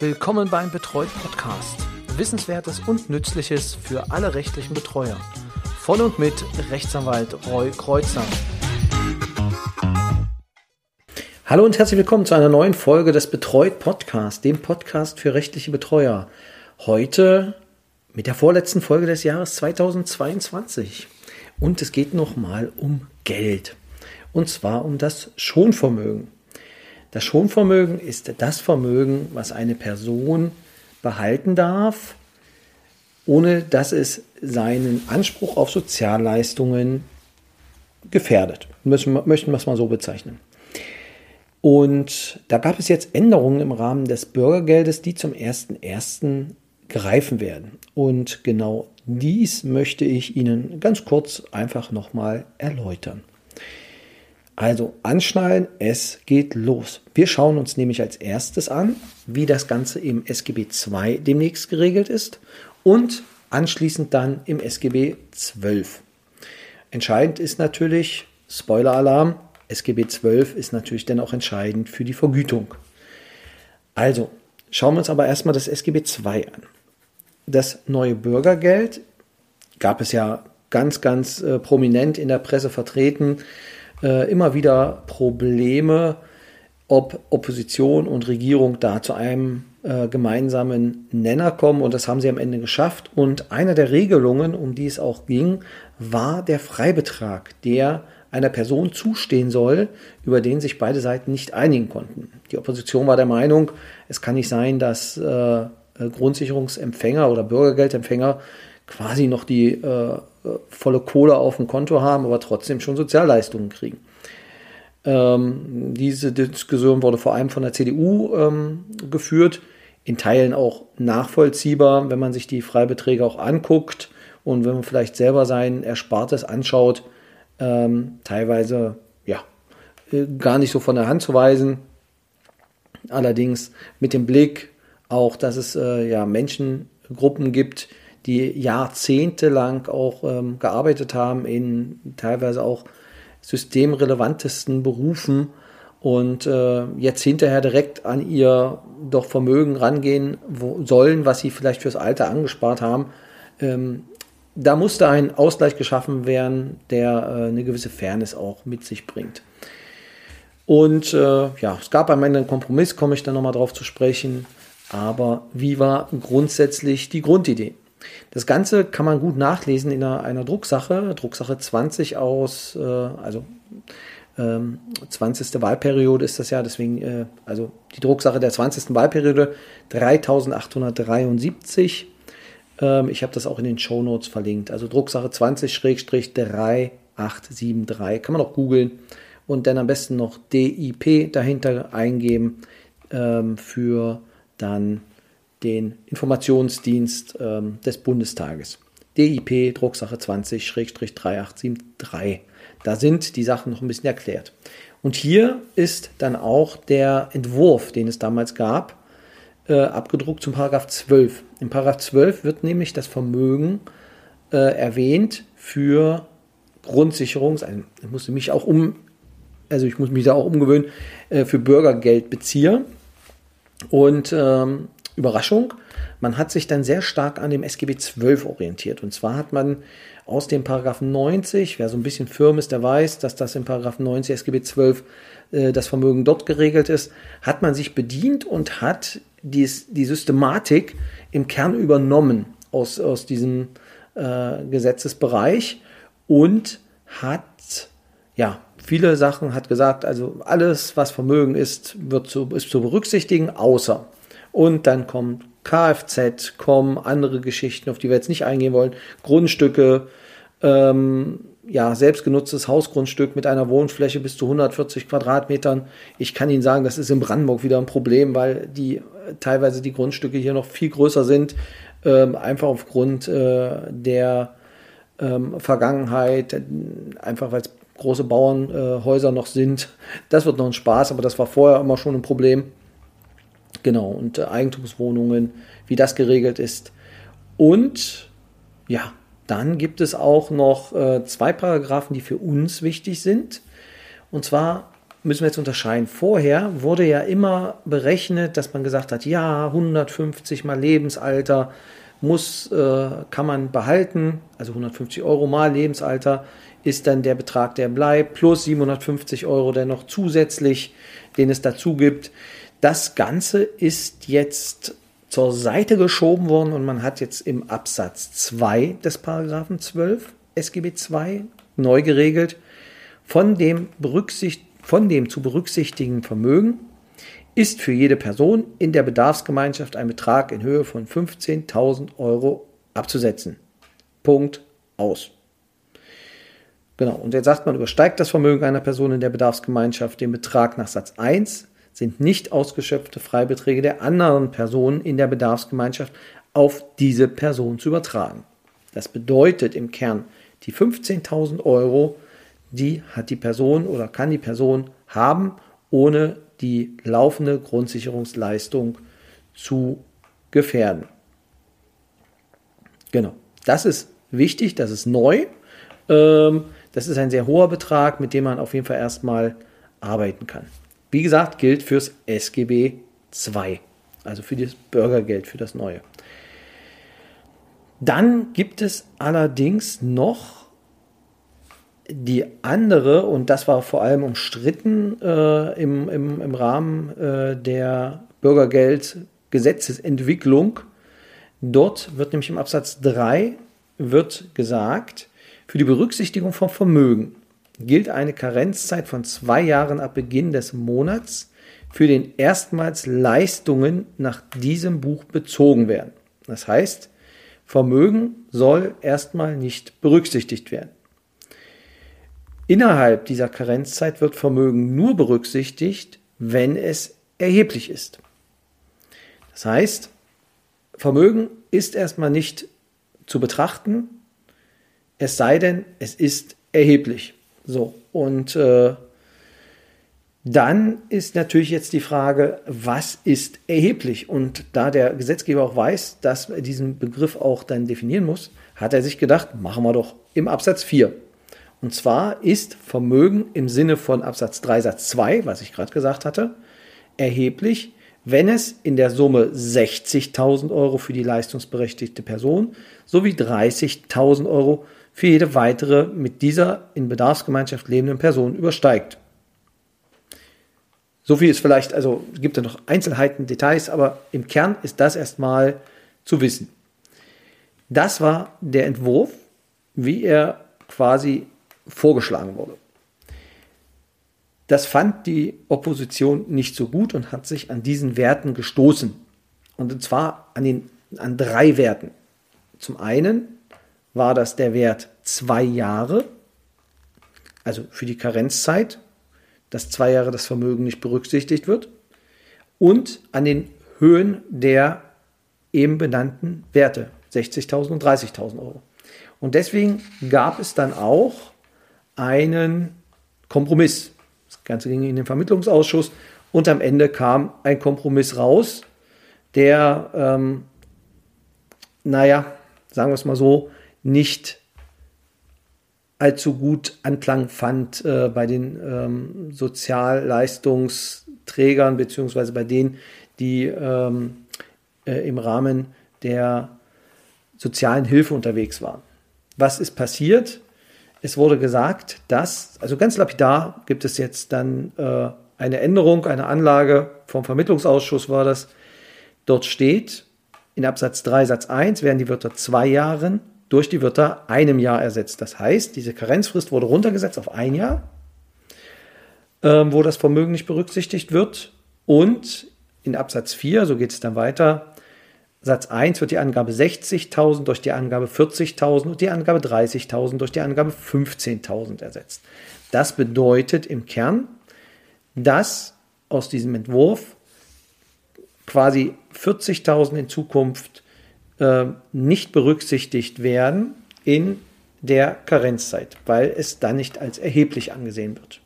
Willkommen beim Betreut Podcast. Wissenswertes und Nützliches für alle rechtlichen Betreuer. Von und mit Rechtsanwalt Roy Kreuzer. Hallo und herzlich willkommen zu einer neuen Folge des Betreut Podcast, dem Podcast für rechtliche Betreuer. Heute mit der vorletzten Folge des Jahres 2022. Und es geht nochmal um Geld. Und zwar um das Schonvermögen. Das Schonvermögen ist das Vermögen, was eine Person behalten darf, ohne dass es seinen Anspruch auf Sozialleistungen gefährdet. Müssen, möchten wir es mal so bezeichnen. Und da gab es jetzt Änderungen im Rahmen des Bürgergeldes, die zum 1.1. greifen werden. Und genau dies möchte ich Ihnen ganz kurz einfach nochmal erläutern. Also anschnallen, es geht los. Wir schauen uns nämlich als erstes an, wie das Ganze im SGB II demnächst geregelt ist und anschließend dann im SGB XII. Entscheidend ist natürlich, Spoiler-Alarm, SGB XII ist natürlich dann auch entscheidend für die Vergütung. Also, schauen wir uns aber erstmal das SGB II an. Das neue Bürgergeld gab es ja ganz, ganz äh, prominent in der Presse vertreten äh, immer wieder Probleme, ob Opposition und Regierung da zu einem äh, gemeinsamen Nenner kommen. Und das haben sie am Ende geschafft. Und eine der Regelungen, um die es auch ging, war der Freibetrag, der einer Person zustehen soll, über den sich beide Seiten nicht einigen konnten. Die Opposition war der Meinung, es kann nicht sein, dass äh, Grundsicherungsempfänger oder Bürgergeldempfänger quasi noch die äh, volle Kohle auf dem Konto haben, aber trotzdem schon Sozialleistungen kriegen. Ähm, diese Diskussion wurde vor allem von der CDU ähm, geführt, in Teilen auch nachvollziehbar, wenn man sich die Freibeträge auch anguckt und wenn man vielleicht selber sein Erspartes anschaut, ähm, teilweise ja äh, gar nicht so von der Hand zu weisen. Allerdings mit dem Blick auch, dass es äh, ja Menschengruppen gibt, die jahrzehntelang auch ähm, gearbeitet haben in teilweise auch systemrelevantesten Berufen und äh, jetzt hinterher direkt an ihr doch Vermögen rangehen wo, sollen, was sie vielleicht fürs Alter angespart haben. Ähm, da musste ein Ausgleich geschaffen werden, der äh, eine gewisse Fairness auch mit sich bringt. Und äh, ja, es gab am Ende einen Kompromiss, komme ich dann nochmal drauf zu sprechen. Aber wie war grundsätzlich die Grundidee? Das Ganze kann man gut nachlesen in einer, einer Drucksache, Drucksache 20 aus, äh, also ähm, 20. Wahlperiode ist das ja, deswegen, äh, also die Drucksache der 20. Wahlperiode 3873. Ähm, ich habe das auch in den Show Notes verlinkt. Also Drucksache 20-3873, kann man auch googeln und dann am besten noch DIP dahinter eingeben ähm, für dann den Informationsdienst ähm, des Bundestages. DIP Drucksache 20-3873. Da sind die Sachen noch ein bisschen erklärt. Und hier ist dann auch der Entwurf, den es damals gab, äh, abgedruckt zum Paragraph 12. Im Paragraph 12 wird nämlich das Vermögen äh, erwähnt für Grundsicherung. Also ich musste mich auch um, also ich muss mich da auch umgewöhnen, äh, für Bürgergeldbezieher. Und ähm, Überraschung, man hat sich dann sehr stark an dem SGB 12 orientiert. Und zwar hat man aus dem Paragraphen 90, wer so ein bisschen firm ist, der weiß, dass das im Paragraphen 90 SGB 12 äh, das Vermögen dort geregelt ist, hat man sich bedient und hat dies, die Systematik im Kern übernommen aus, aus diesem äh, Gesetzesbereich und hat ja viele Sachen hat gesagt, also alles, was Vermögen ist, wird zu, ist zu berücksichtigen, außer und dann kommt Kfz, kommen andere Geschichten, auf die wir jetzt nicht eingehen wollen, Grundstücke, ähm, ja, selbstgenutztes Hausgrundstück mit einer Wohnfläche bis zu 140 Quadratmetern. Ich kann Ihnen sagen, das ist in Brandenburg wieder ein Problem, weil die teilweise die Grundstücke hier noch viel größer sind, ähm, einfach aufgrund äh, der ähm, Vergangenheit, einfach weil es große Bauernhäuser äh, noch sind. Das wird noch ein Spaß, aber das war vorher immer schon ein Problem. Genau, und äh, Eigentumswohnungen, wie das geregelt ist. Und ja, dann gibt es auch noch äh, zwei Paragraphen, die für uns wichtig sind. Und zwar müssen wir jetzt unterscheiden. Vorher wurde ja immer berechnet, dass man gesagt hat, ja, 150 mal Lebensalter muss, äh, kann man behalten, also 150 Euro mal Lebensalter ist dann der Betrag, der bleibt, plus 750 Euro, der noch zusätzlich, den es dazu gibt. Das Ganze ist jetzt zur Seite geschoben worden und man hat jetzt im Absatz 2 des Paragraphen 12 SGB 2 neu geregelt, von dem, von dem zu berücksichtigen Vermögen ist für jede Person in der Bedarfsgemeinschaft ein Betrag in Höhe von 15.000 Euro abzusetzen. Punkt aus. Genau, und jetzt sagt man, übersteigt das Vermögen einer Person in der Bedarfsgemeinschaft den Betrag nach Satz 1, sind nicht ausgeschöpfte Freibeträge der anderen Personen in der Bedarfsgemeinschaft auf diese Person zu übertragen. Das bedeutet im Kern, die 15.000 Euro, die hat die Person oder kann die Person haben, ohne die laufende Grundsicherungsleistung zu gefährden. Genau, das ist wichtig, das ist neu. Ähm, das ist ein sehr hoher Betrag, mit dem man auf jeden Fall erstmal arbeiten kann. Wie gesagt, gilt fürs SGB II, also für das Bürgergeld, für das neue. Dann gibt es allerdings noch die andere, und das war vor allem umstritten äh, im, im, im Rahmen äh, der Bürgergeldgesetzesentwicklung. Dort wird nämlich im Absatz 3 wird gesagt, für die Berücksichtigung von Vermögen gilt eine Karenzzeit von zwei Jahren ab Beginn des Monats, für den erstmals Leistungen nach diesem Buch bezogen werden. Das heißt, Vermögen soll erstmal nicht berücksichtigt werden. Innerhalb dieser Karenzzeit wird Vermögen nur berücksichtigt, wenn es erheblich ist. Das heißt, Vermögen ist erstmal nicht zu betrachten, es sei denn, es ist erheblich. So, und äh, dann ist natürlich jetzt die Frage, was ist erheblich? Und da der Gesetzgeber auch weiß, dass er diesen Begriff auch dann definieren muss, hat er sich gedacht, machen wir doch im Absatz 4. Und zwar ist Vermögen im Sinne von Absatz 3 Satz 2, was ich gerade gesagt hatte, erheblich, wenn es in der Summe 60.000 Euro für die leistungsberechtigte Person sowie 30.000 Euro für jede weitere mit dieser in Bedarfsgemeinschaft lebenden Person übersteigt. So viel ist vielleicht, also gibt es noch Einzelheiten, Details, aber im Kern ist das erstmal zu wissen. Das war der Entwurf, wie er quasi vorgeschlagen wurde. Das fand die Opposition nicht so gut und hat sich an diesen Werten gestoßen. Und zwar an, den, an drei Werten. Zum einen war das der Wert zwei Jahre, also für die Karenzzeit, dass zwei Jahre das Vermögen nicht berücksichtigt wird, und an den Höhen der eben benannten Werte, 60.000 und 30.000 Euro. Und deswegen gab es dann auch einen Kompromiss. Das Ganze ging in den Vermittlungsausschuss und am Ende kam ein Kompromiss raus, der, ähm, naja, sagen wir es mal so, nicht allzu gut Anklang fand äh, bei den ähm, Sozialleistungsträgern beziehungsweise bei denen, die ähm, äh, im Rahmen der sozialen Hilfe unterwegs waren. Was ist passiert? Es wurde gesagt, dass, also ganz lapidar gibt es jetzt dann äh, eine Änderung, eine Anlage vom Vermittlungsausschuss war das. Dort steht in Absatz 3 Satz 1 werden die Wörter zwei Jahren durch die Wörter einem Jahr ersetzt. Das heißt, diese Karenzfrist wurde runtergesetzt auf ein Jahr, ähm, wo das Vermögen nicht berücksichtigt wird. Und in Absatz 4, so geht es dann weiter, Satz 1 wird die Angabe 60.000 durch die Angabe 40.000 und die Angabe 30.000 durch die Angabe 15.000 ersetzt. Das bedeutet im Kern, dass aus diesem Entwurf quasi 40.000 in Zukunft äh, nicht berücksichtigt werden in der Karenzzeit, weil es dann nicht als erheblich angesehen wird.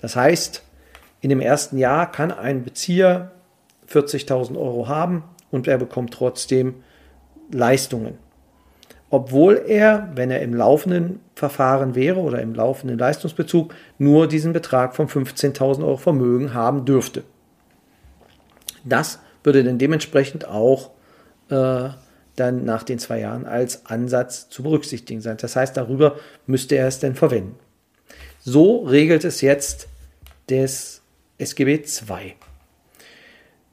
Das heißt, in dem ersten Jahr kann ein Bezieher 40.000 Euro haben und er bekommt trotzdem Leistungen. obwohl er, wenn er im laufenden Verfahren wäre oder im laufenden Leistungsbezug, nur diesen Betrag von 15.000 Euro Vermögen haben dürfte. Das würde dann dementsprechend auch äh, dann nach den zwei Jahren als Ansatz zu berücksichtigen sein. Das heißt, darüber müsste er es denn verwenden. So regelt es jetzt das SGB II.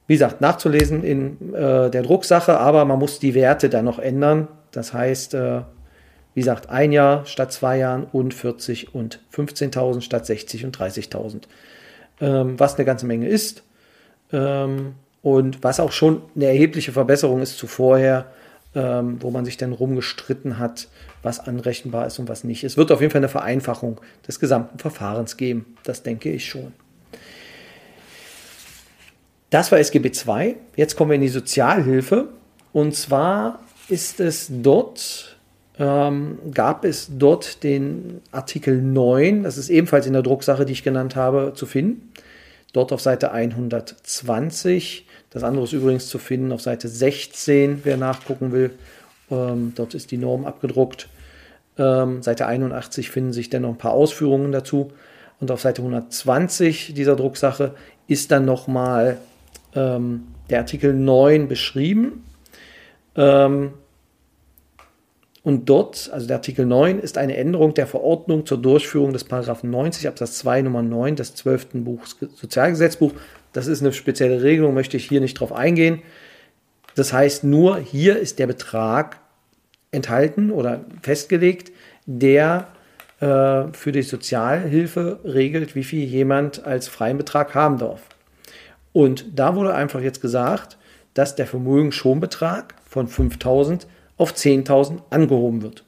Wie gesagt, nachzulesen in äh, der Drucksache, aber man muss die Werte dann noch ändern. Das heißt, äh, wie gesagt, ein Jahr statt zwei Jahren und 40 und 15.000 statt 60 und 30.000. Ähm, was eine ganze Menge ist ähm, und was auch schon eine erhebliche Verbesserung ist zu vorher, ähm, wo man sich dann rumgestritten hat, was anrechenbar ist und was nicht. Es wird auf jeden Fall eine Vereinfachung des gesamten Verfahrens geben. Das denke ich schon. Das war SGB II. Jetzt kommen wir in die Sozialhilfe. Und zwar ist es dort, ähm, gab es dort den Artikel 9, das ist ebenfalls in der Drucksache, die ich genannt habe, zu finden. Dort auf Seite 120. Das andere ist übrigens zu finden auf Seite 16, wer nachgucken will. Ähm, dort ist die Norm abgedruckt. Ähm, Seite 81 finden sich dann noch ein paar Ausführungen dazu. Und auf Seite 120 dieser Drucksache ist dann nochmal ähm, der Artikel 9 beschrieben. Ähm, und dort, also der Artikel 9, ist eine Änderung der Verordnung zur Durchführung des Paragraphen 90 Absatz 2 Nummer 9 des 12. Buchs Sozialgesetzbuch. Das ist eine spezielle Regelung, möchte ich hier nicht drauf eingehen. Das heißt nur, hier ist der Betrag enthalten oder festgelegt, der äh, für die Sozialhilfe regelt, wie viel jemand als freien Betrag haben darf. Und da wurde einfach jetzt gesagt, dass der Vermögensschonbetrag von 5000 auf 10.000 angehoben wird.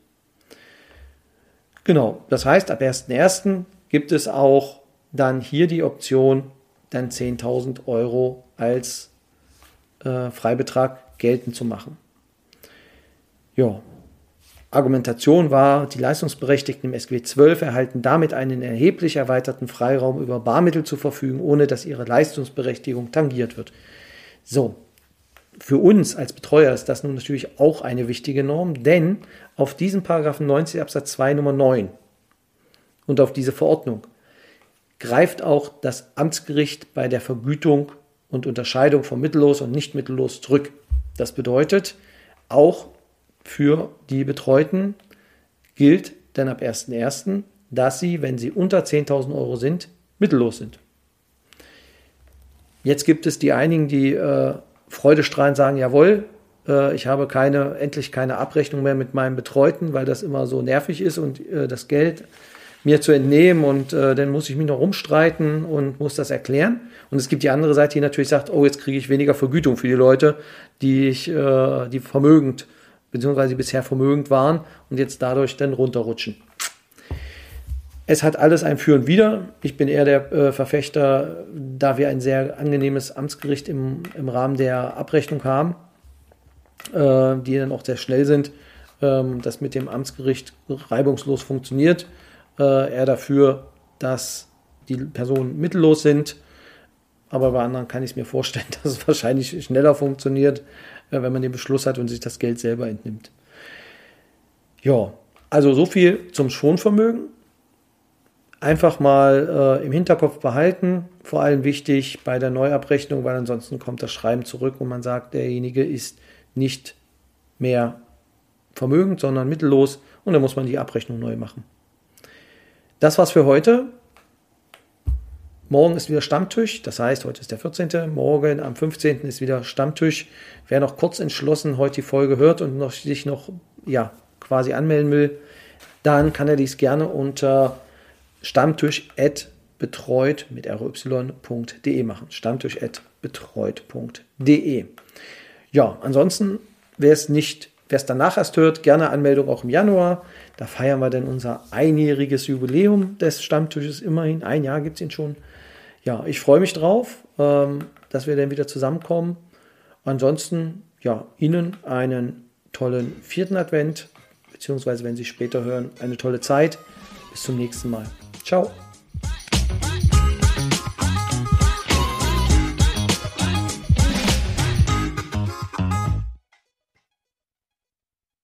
Genau, das heißt, ab 1.1. gibt es auch dann hier die Option, dann 10.000 Euro als äh, Freibetrag geltend zu machen. Ja, Argumentation war, die Leistungsberechtigten im SGB 12 erhalten damit einen erheblich erweiterten Freiraum über Barmittel zu verfügen, ohne dass ihre Leistungsberechtigung tangiert wird. So, für uns als Betreuer ist das nun natürlich auch eine wichtige Norm, denn auf diesen Paragraphen 90 Absatz 2 Nummer 9 und auf diese Verordnung greift auch das Amtsgericht bei der Vergütung und Unterscheidung von mittellos und nicht mittellos zurück. Das bedeutet, auch für die Betreuten gilt dann ab 1.1., dass sie, wenn sie unter 10.000 Euro sind, mittellos sind. Jetzt gibt es die einigen, die äh, freudestrahlend sagen, jawohl, äh, ich habe keine, endlich keine Abrechnung mehr mit meinem Betreuten, weil das immer so nervig ist und äh, das Geld mir zu entnehmen und äh, dann muss ich mich noch rumstreiten und muss das erklären. Und es gibt die andere Seite, die natürlich sagt, oh, jetzt kriege ich weniger Vergütung für die Leute, die ich, äh, die vermögend, beziehungsweise bisher vermögend waren und jetzt dadurch dann runterrutschen. Es hat alles ein Für und Wider. Ich bin eher der äh, Verfechter, da wir ein sehr angenehmes Amtsgericht im, im Rahmen der Abrechnung haben, äh, die dann auch sehr schnell sind, ähm, das mit dem Amtsgericht reibungslos funktioniert. Äh, eher dafür, dass die Personen mittellos sind. Aber bei anderen kann ich es mir vorstellen, dass es wahrscheinlich schneller funktioniert, äh, wenn man den Beschluss hat und sich das Geld selber entnimmt. Ja, also so viel zum Schonvermögen einfach mal äh, im Hinterkopf behalten. Vor allem wichtig bei der Neuabrechnung, weil ansonsten kommt das Schreiben zurück und man sagt, derjenige ist nicht mehr vermögend, sondern mittellos und dann muss man die Abrechnung neu machen. Das war's für heute. Morgen ist wieder Stammtisch, das heißt, heute ist der 14. Morgen am 15. ist wieder Stammtisch. Wer noch kurz entschlossen heute die Folge hört und noch, sich noch ja, quasi anmelden will, dann kann er dies gerne unter Stammtisch betreut mit ry.de machen. Stammtisch betreut.de. Ja, ansonsten, wer es nicht, wer es danach erst hört, gerne Anmeldung auch im Januar. Da feiern wir dann unser einjähriges Jubiläum des Stammtisches immerhin. Ein Jahr gibt es ihn schon. Ja, ich freue mich drauf, ähm, dass wir dann wieder zusammenkommen. Ansonsten, ja, Ihnen einen tollen vierten Advent, beziehungsweise wenn Sie später hören, eine tolle Zeit. Bis zum nächsten Mal. Ciao.